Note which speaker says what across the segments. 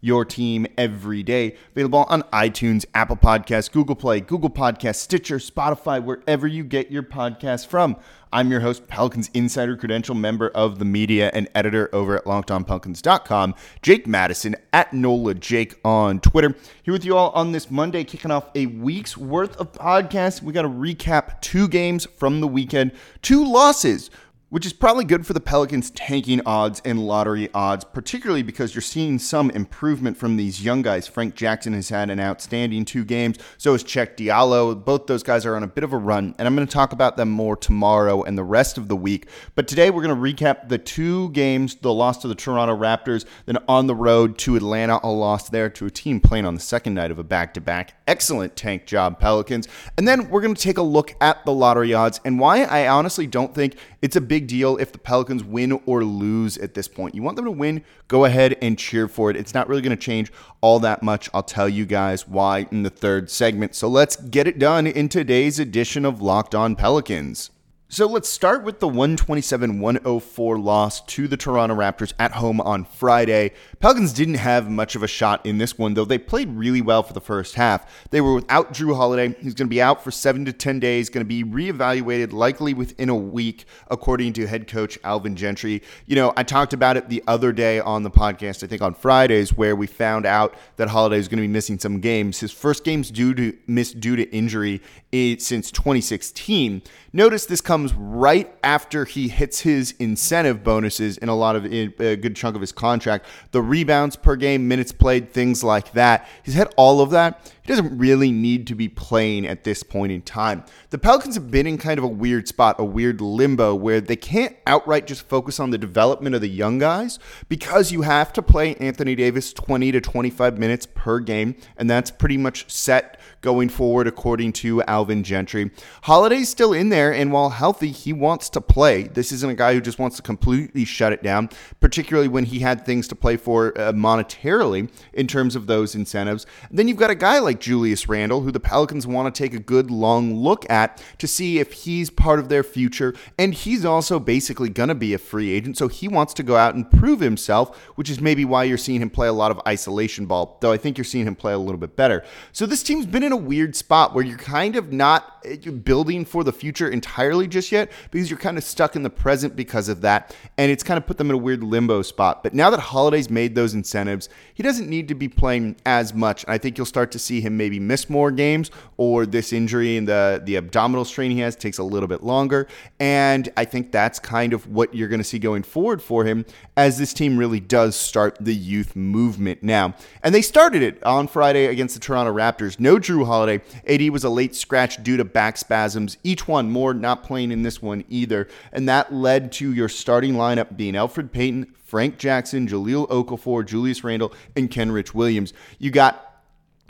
Speaker 1: your team every day. Available on iTunes, Apple Podcasts, Google Play, Google Podcasts, Stitcher, Spotify, wherever you get your podcasts from. I'm your host, Pelicans Insider Credential, member of the media and editor over at LockedOnPelicans.com, Jake Madison at NOLA Jake on Twitter. Here with you all on this Monday, kicking off a week's worth of podcasts. We got to recap two games from the weekend, two losses which is probably good for the Pelicans' tanking odds and lottery odds, particularly because you're seeing some improvement from these young guys. Frank Jackson has had an outstanding two games, so has Cheick Diallo. Both those guys are on a bit of a run, and I'm going to talk about them more tomorrow and the rest of the week. But today we're going to recap the two games the loss to the Toronto Raptors, then on the road to Atlanta, a loss there to a team playing on the second night of a back to back. Excellent tank job, Pelicans. And then we're going to take a look at the lottery odds and why I honestly don't think it's a big deal if the Pelicans win or lose at this point. You want them to win, go ahead and cheer for it. It's not really going to change all that much. I'll tell you guys why in the third segment. So let's get it done in today's edition of Locked On Pelicans. So let's start with the 127 104 loss to the Toronto Raptors at home on Friday. Pelicans didn't have much of a shot in this one, though they played really well for the first half. They were without Jrue Holiday. He's going to be out for seven to 10 days, going to be reevaluated likely within a week, according to head coach Alvin Gentry. You know, I talked about it the other day on the podcast, I think on Fridays, where we found out that Holiday is going to be missing some games. His first game's due to miss due to injury eh, since 2016. Notice this comes right after he hits his incentive bonuses in a lot of a good chunk of his contract. The rebounds per game, minutes played, things like that. He's had all of that. He doesn't really need to be playing at this point in time. The Pelicans have been in kind of a weird spot, a weird limbo where they can't outright just focus on the development of the young guys because you have to play Anthony Davis 20 to 25 minutes per game, and that's pretty much set going forward according to Alvin Gentry. Holiday's still in there, and while healthy, he wants to play. This isn't a guy who just wants to completely shut it down, particularly when he had things to play for uh, monetarily in terms of those incentives. And then you've got a guy like Julius Randle, who the Pelicans want to take a good long look at to see if he's part of their future. And he's also basically going to be a free agent, so he wants to go out and prove himself, which is maybe why you're seeing him play a lot of isolation ball, though I think you're seeing him play a little bit better. So this team's been in a weird spot where you're kind of not eh, building for the future entirely just yet because you're kind of stuck in the present because of that. And it's kind of put them in a weird limbo spot. But now that Holiday's made those incentives, he doesn't need to be playing as much. I think you'll start to see him maybe miss more games or this injury and the, the abdominal strain he has takes a little bit longer. And I think that's kind of what you're going to see going forward for him as this team really does start the youth movement now. And they started it on Friday against the Toronto Raptors. No Jrue Holiday. AD was a late scratch due to back spasms. E'Twaun Moore not playing in this one either. And that led to your starting lineup being Elfrid Payton, Frank Jackson, Jahlil Okafor, Julius Randle, and Kenrich Williams. You got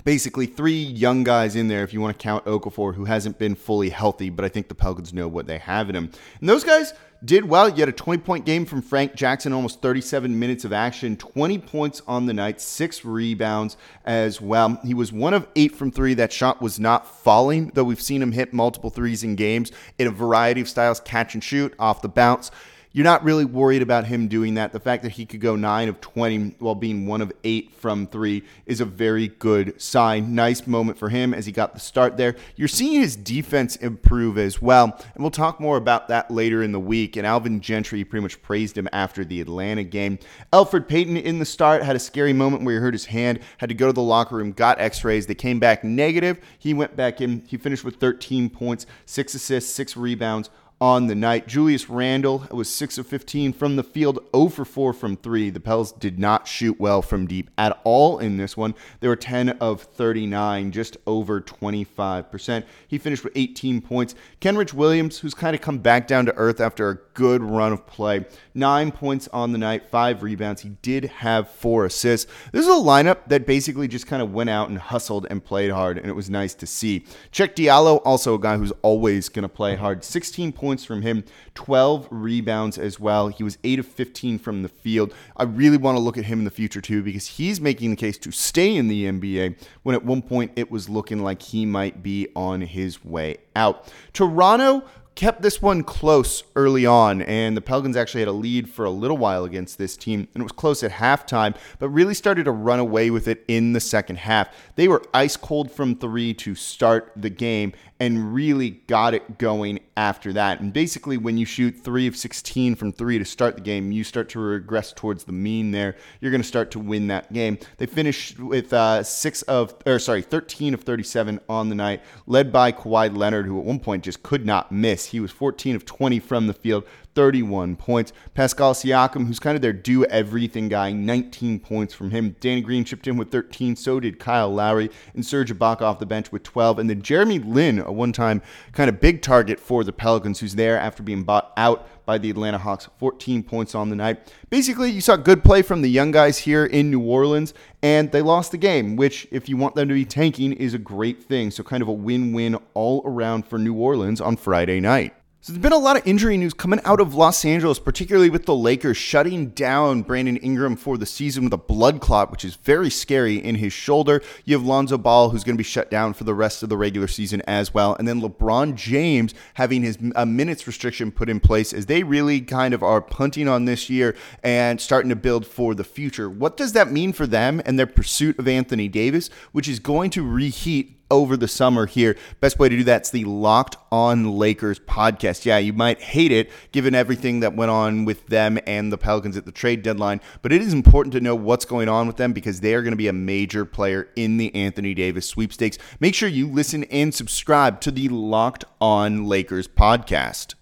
Speaker 1: basically three young guys in there if you want to count Okafor, who hasn't been fully healthy, but I think the Pelicans know what they have in him. And those guys did well. You had a 20 point game from Frank Jackson, almost 37 minutes of action, 20 points on the night, six rebounds as well. He was one of eight from three. That shot was not falling, though we've seen him hit multiple threes in games in a variety of styles catch and shoot, off the bounce you're not really worried about him doing that. The fact that he could go 9 of 20 while being 1 of 8 from 3 is a very good sign. Nice moment for him as he got the start there. You're seeing his defense improve as well, and we'll talk more about that later in the week. And Alvin Gentry pretty much praised him after the Atlanta game. Elfrid Payton in the start had a scary moment where he hurt his hand, had to go to the locker room, got x rays. They came back negative. He went back in. He finished with 13 points, 6 assists, 6 rebounds on the night. Julius Randle was 6 of 15 from the field, 0 for 4 from 3. The Pels did not shoot well from deep at all in this one. They were 10 of 39, just over 25%. He finished with 18 points. Kenrich Williams, who's kind of come back down to earth after a good run of play, 9 points on the night, 5 rebounds. He did have 4 assists. This is a lineup that basically just kind of went out and hustled and played hard, and it was nice to see. Cheick Diallo, also a guy who's always going to play hard, 16 points points from him, 12 rebounds as well. He was 8 of 15 from the field. I really want to look at him in the future too because he's making the case to stay in the NBA when at one point it was looking like he might be on his way out. Toronto kept this one close early on, and the Pelicans actually had a lead for a little while against this team, and it was close at halftime, but really started to run away with it in the second half. They were ice cold from three to start the game, and really got it going after that. And basically, when you shoot three of 16 from three to start the game, you start to regress towards the mean there. You're going to start to win that game. They finished with uh, six of, or sorry, 13 of 37 on the night, led by Kawhi Leonard, who at one point just could not miss. He was 14 of 20 from the field, 31 points. Pascal Siakam, who's kind of their do everything guy, 19 points from him. Danny Green chipped in with 13. So did Kyle Lowry and Serge Ibaka off the bench with 12. And then Jeremy Lin, a one time kind of big target for the Pelicans, who's there after being bought out by the Atlanta Hawks, 14 points on the night. Basically, you saw good play from the young guys here in New Orleans, and they lost the game, which, if you want them to be tanking, is a great thing. So, kind of a win win all around for New Orleans on Friday night. So there's been a lot of injury news coming out of Los Angeles, particularly with the Lakers shutting down Brandon Ingram for the season with a blood clot, which is very scary in his shoulder. You have Lonzo Ball, who's going to be shut down for the rest of the regular season as well. And then LeBron James having his a minutes restriction put in place as they really kind of are punting on this year and starting to build for the future. What does that mean for them and their pursuit of Anthony Davis, which is going to reheat over the summer here. Best way to do that's the Locked On Lakers podcast. Yeah, you might hate it given everything that went on with them and the Pelicans at the trade deadline, but it is important to know what's going on with them because they are going to be a major player in the Anthony Davis sweepstakes. Make sure you listen and subscribe to the Locked On Lakers podcast.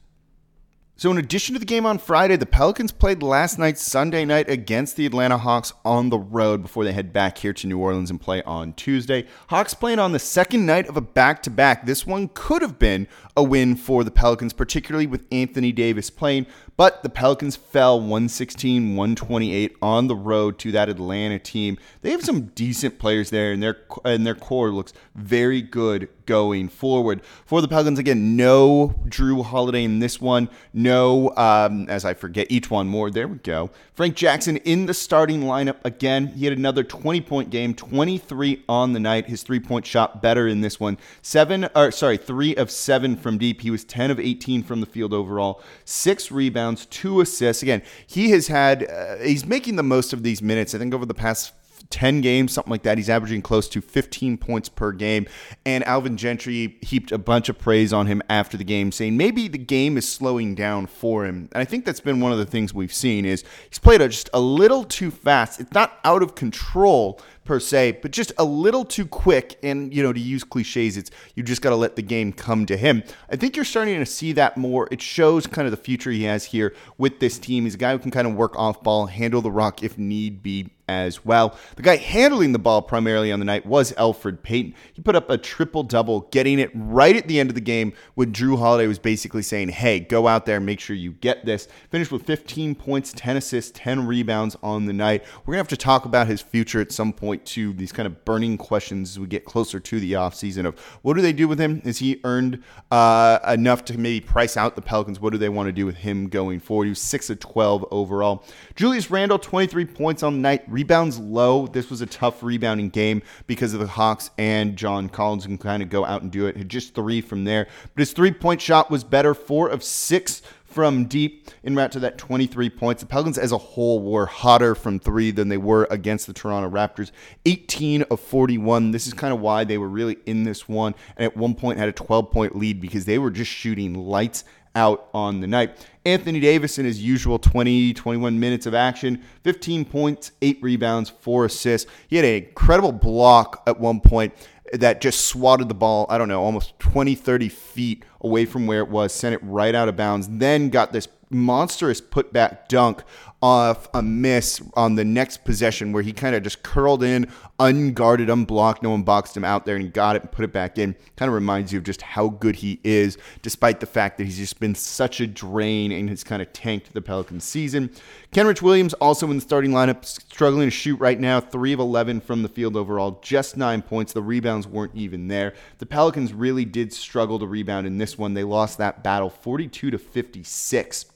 Speaker 1: So, in addition to the game on Friday, the Pelicans played last night, Sunday night, against the Atlanta Hawks on the road before they head back here to New Orleans and play on Tuesday. Hawks playing on the second night of a back to back. This one could have been a win for the Pelicans, particularly with Anthony Davis playing, but the Pelicans fell 116 128 on the road to that Atlanta team. They have some decent players there, and their, and their core looks very good going forward. For the Pelicans, again, no Jrue Holiday in this one. No, um, as I forget E'Twaun Moore. There we go. Frank Jackson in the starting lineup again. He had another 20 point game, 23 on the night. His three point shot better in this one. Seven, or sorry, three of seven from deep. He was 10 of 18 from the field overall. Six rebounds, two assists. Again, he has had, uh, he's making the most of these minutes. I think over the past 10 games, something like that. He's averaging close to 15 points per game. And Alvin Gentry heaped a bunch of praise on him after the game, saying maybe the game is slowing down for him. And I think that's been one of the things we've seen is he's played just a little too fast. It's not out of control, per se, but just a little too quick. And, you know, to use cliches, it's you just got to let the game come to him. I think you're starting to see that more. It shows kind of the future he has here with this team. He's a guy who can kind of work off ball, handle the rock if need be as well. The guy handling the ball primarily on the night was Elfrid Payton. He put up a triple double, getting it right at the end of the game when Jrue Holiday was basically saying, hey, go out there, make sure you get this. Finished with 15 points, 10 assists, 10 rebounds on the night. We're going to have to talk about his future at some point, too. These kind of burning questions as we get closer to the offseason of what do they do with him? Is he earned uh, enough to maybe price out the Pelicans? What do they want to do with him going forward? He was 6 of 12 overall. Julius Randle, 23 points on the night Rebounds low. This was a tough rebounding game because of the Hawks and John Collins can kind of go out and do it. Had just three from there. But his three point shot was better, four of six from deep in route to that 23 points. The Pelicans as a whole were hotter from three than they were against the Toronto Raptors. 18 of 41. This is kind of why they were really in this one. And at one point had a 12 point lead because they were just shooting lights out on the night. Anthony Davis in his usual 20, 21 minutes of action, 15 points, 8 rebounds, 4 assists. He had an incredible block at one point that just swatted the ball, I don't know, almost 20, 30 feet away from where it was, sent it right out of bounds, then got this monstrous putback dunk off a miss on the next possession where he kind of just curled in unguarded, unblocked. No one boxed him out there and he got it and put it back in. Kind of reminds you of just how good he is, despite the fact that he's just been such a drain and has kind of tanked the Pelicans season. Kenrich Williams also in the starting lineup, struggling to shoot right now, 3 of 11 from the field overall, just nine points. The rebounds weren't even there. The Pelicans really did struggle to rebound in this one. They lost that battle 42 to 56.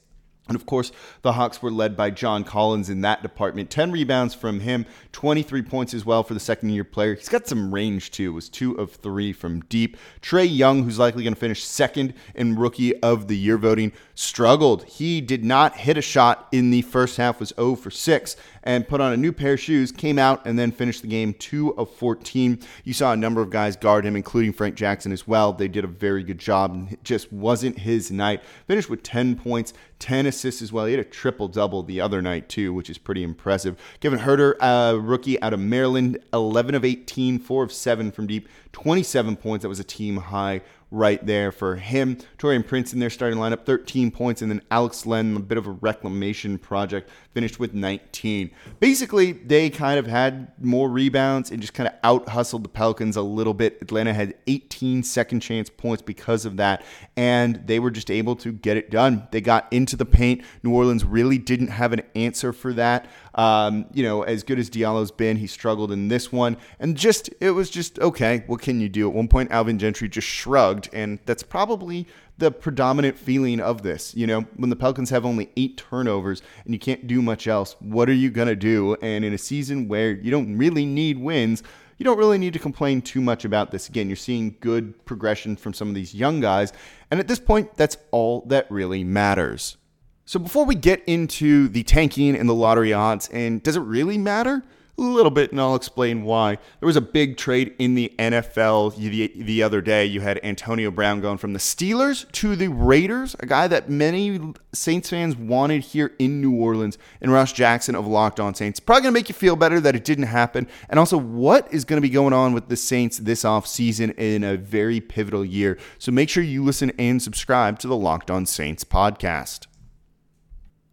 Speaker 1: And of course, the Hawks were led by John Collins in that department. 10 rebounds from him, 23 points as well for the second year player. He's got some range too. It was two of three from deep. Trae Young, who's likely going to finish second in rookie of the year voting, struggled. He did not hit a shot in the first half, was 0 for 6 and put on a new pair of shoes, came out, and then finished the game 2 of 14. You saw a number of guys guard him, including Frank Jackson as well. They did a very good job. It just wasn't his night. Finished with 10 points, 10 assists as well. He had a triple double the other night, too, which is pretty impressive. Kevin Huerter, a uh, rookie out of Maryland, 11 of 18, 4 of 7 from deep, 27 points. That was a team high right there for him. Taurean Prince in their starting lineup, 13 points, and then Alex Len, a bit of a reclamation project, finished with 19. Basically, they kind of had more rebounds and just kind of out hustled the Pelicans a little bit. Atlanta had 18 second chance points because of that, and they were just able to get it done. They got into the paint. New Orleans really didn't have an answer for that. Um, you know, as good as Diallo's been, he struggled in this one, and just it was just okay. What can you do? At one point, Alvin Gentry just shrugged, and that's probably the predominant feeling of this. You know, when the Pelicans have only eight turnovers and you can't do much else, what are you gonna do? And in a season where you don't really need wins. You don't really need to complain too much about this. Again, you're seeing good progression from some of these young guys. And at this point, that's all that really matters. So before we get into the tanking and the lottery odds, and does it really matter? A little bit, and I'll explain why. There was a big trade in the NFL the, the other day. You had Antonio Brown going from the Steelers to the Raiders, a guy that many Saints fans wanted here in New Orleans, and Ross Jackson of Locked On Saints. Probably going to make you feel better that it didn't happen. And also, what is going to be going on with the Saints this offseason in a very pivotal year? So make sure you listen and subscribe to the Locked On Saints podcast.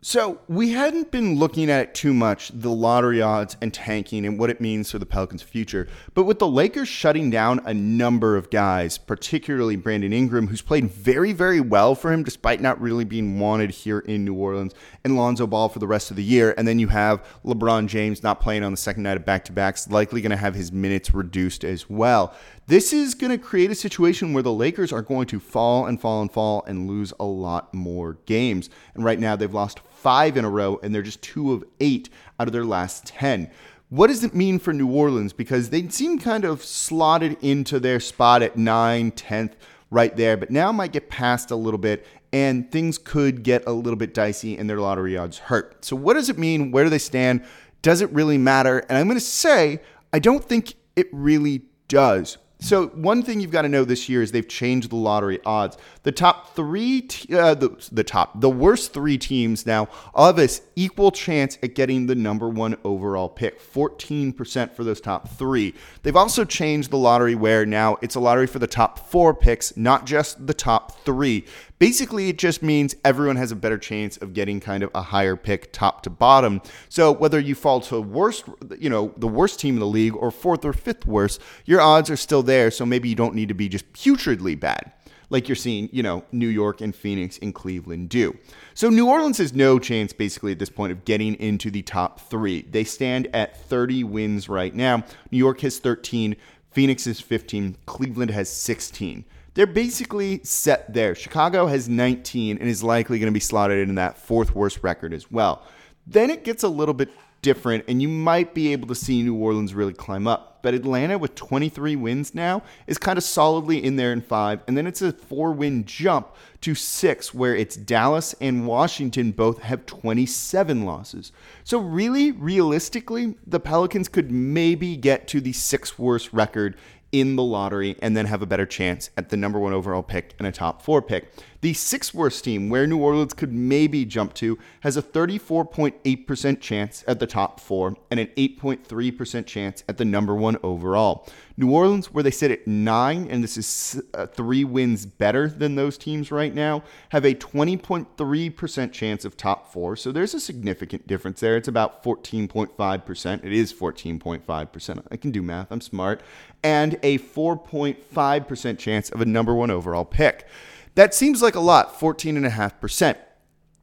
Speaker 1: So we hadn't been looking at it too much, the lottery odds and tanking and what it means for the Pelicans' future. But with the Lakers shutting down a number of guys, particularly Brandon Ingram, who's played very, very well for him despite not really being wanted here in New Orleans, and Lonzo Ball for the rest of the year, and then you have LeBron James not playing on the second night of back-to-backs, likely going to have his minutes reduced as well. This is going to create a situation where the Lakers are going to fall and fall and fall and lose a lot more games. And right now they've lost five in a row, and they're just two of eight out of their last 10. What does it mean for New Orleans? Because they seem kind of slotted into their spot at 9, 10th, right there, but now might get past a little bit, and things could get a little bit dicey and their lottery odds hurt. So, what does it mean? Where do they stand? Does it really matter? And I'm going to say, I don't think it really does. So one thing you've got to know this year is they've changed the lottery odds. The top three, uh, the, the top, the worst three teams now have this equal chance at getting the number one overall pick. 14% for those top three. They've also changed the lottery where now it's a lottery for the top four picks, not just the top three. Basically, it just means everyone has a better chance of getting kind of a higher pick top to bottom. So whether you fall to worst, you know, the worst team in the league or fourth or fifth worst, your odds are still there. So maybe you don't need to be just putridly bad like you're seeing, you know, New York and Phoenix and Cleveland do. So New Orleans has no chance basically at this point of getting into the top three. They stand at 30 wins right now. New York has 13, Phoenix is 15, Cleveland has 16 they're basically set there. Chicago has 19 and is likely going to be slotted in that fourth worst record as well. Then it gets a little bit different, and you might be able to see New Orleans really climb up. But Atlanta, with 23 wins now, is kind of solidly in there in five. And then it's a four win jump to six, where it's Dallas and Washington both have 27 losses. So, really, realistically, the Pelicans could maybe get to the sixth worst record in the lottery and then have a better chance at the number one overall pick and a top four pick. The sixth worst team, where New Orleans could maybe jump to, has a 34.8% chance at the top four and an 8.3% chance at the number one overall. New Orleans, where they sit at nine, and this is uh, three wins better than those teams right now, have a 20.3% chance of top four. So there's a significant difference there. It's about 14.5%. It is 14.5%. I can do math, I'm smart. And a 4.5% chance of a number one overall pick. That seems like a lot, 14.5%.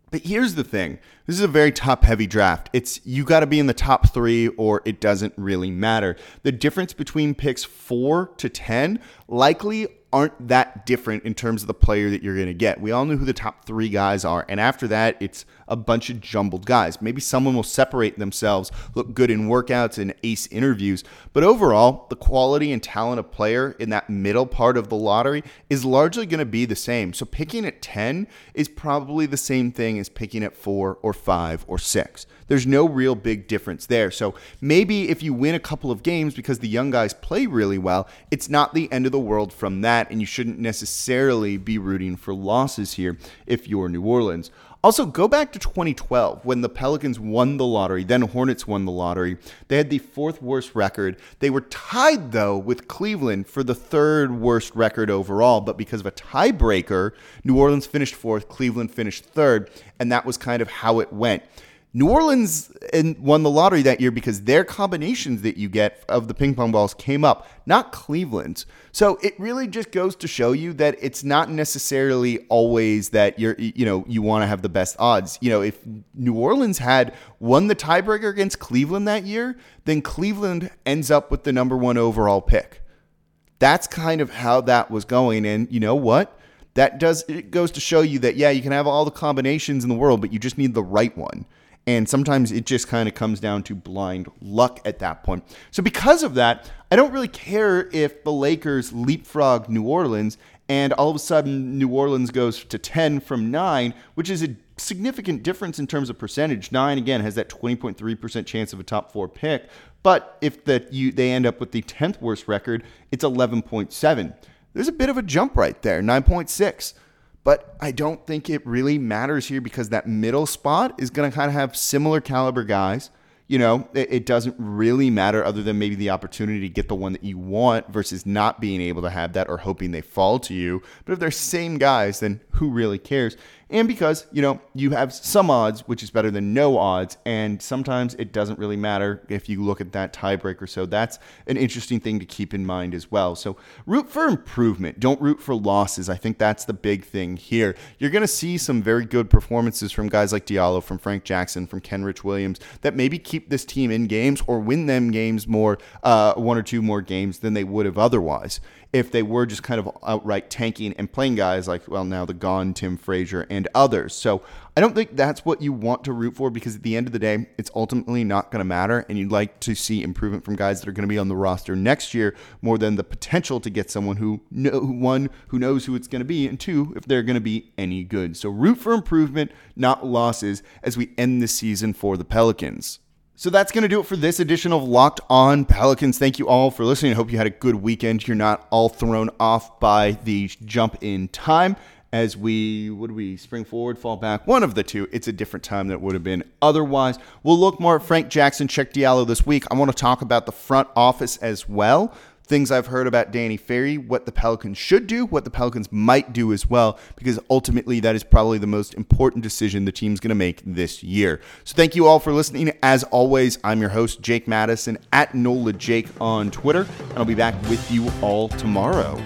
Speaker 1: But here's the thing this is a very top heavy draft. It's you got to be in the top three or it doesn't really matter. The difference between picks four to 10 likely aren't that different in terms of the player that you're going to get. We all know who the top three guys are. And after that, it's a bunch of jumbled guys. Maybe someone will separate themselves, look good in workouts and ace interviews. But overall, the quality and talent of player in that middle part of the lottery is largely going to be the same. So picking at 10 is probably the same thing as picking at four or five or six. There's no real big difference there. So maybe if you win a couple of games because the young guys play really well, it's not the end of the world from that. And you shouldn't necessarily be rooting for losses here if you're New Orleans. Also, go back to 2012 when the Pelicans won the lottery, then Hornets won the lottery. They had the fourth worst record. They were tied, though, with Cleveland for the third worst record overall, but because of a tiebreaker, New Orleans finished fourth, Cleveland finished third, and that was kind of how it went. New Orleans won the lottery that year because their combinations that you get of the ping pong balls came up, not Cleveland's. So it really just goes to show you that it's not necessarily always that you're you know you want to have the best odds. You know, if New Orleans had won the tiebreaker against Cleveland that year, then Cleveland ends up with the number 1 overall pick. That's kind of how that was going and you know what? That does it goes to show you that yeah, you can have all the combinations in the world, but you just need the right one. And sometimes it just kind of comes down to blind luck at that point. So, because of that, I don't really care if the Lakers leapfrog New Orleans and all of a sudden New Orleans goes to 10 from 9, which is a significant difference in terms of percentage. 9 again has that 20.3% chance of a top 4 pick, but if the you they end up with the 10th worst record, it's 11.7. There's a bit of a jump right there, 9.6. But I don't think it really matters here because that middle spot is going to kind of have similar caliber guys. You know, it, it, doesn't really matter other than maybe the opportunity to get the one that you want versus not being able to have that or hoping they fall to you. But if they're same guys, then who really cares? And because you know you have some odds which is better than no odds and sometimes it doesn't really matter if you look at that tiebreaker. So that's an interesting thing to keep in mind as well. So root for improvement. Don't root for losses. I think that's the big thing here. You're going to see some very good performances from guys like diallo from frank jackson from kenrich williams that maybe keep this team in games or win them games more uh, one or two more games than they would have otherwise if they were just kind of outright tanking and playing guys like, well, now the gone Tim Frazier and others. So I don't think that's what you want to root for because at the end of the day, it's ultimately not going to matter. And you'd like to see improvement from guys that are going to be on the roster next year more than the potential to get someone who, know, one, who knows who it's going to be, and two, if they're going to be any good. So root for improvement, not losses, as we end the season for the Pelicans. So that's going to do it for this edition of Locked On Pelicans. Thank you all for listening. I hope you had a good weekend. You're not all thrown off by the jump in time as we would we spring forward, fall back, one of the two. It's a different time that would have been otherwise. We'll look more at Frank Jackson, Cheick Diallo this week. I want to talk about the front office as well things I've heard about Danny Ferry, what the Pelicans should do, what the Pelicans might do as well, because ultimately that is probably the most important decision the team's going to make this year. So thank you all for listening. As always, I'm your host, Jake Madison, at NOLA Jake on Twitter, and I'll be back with you all tomorrow.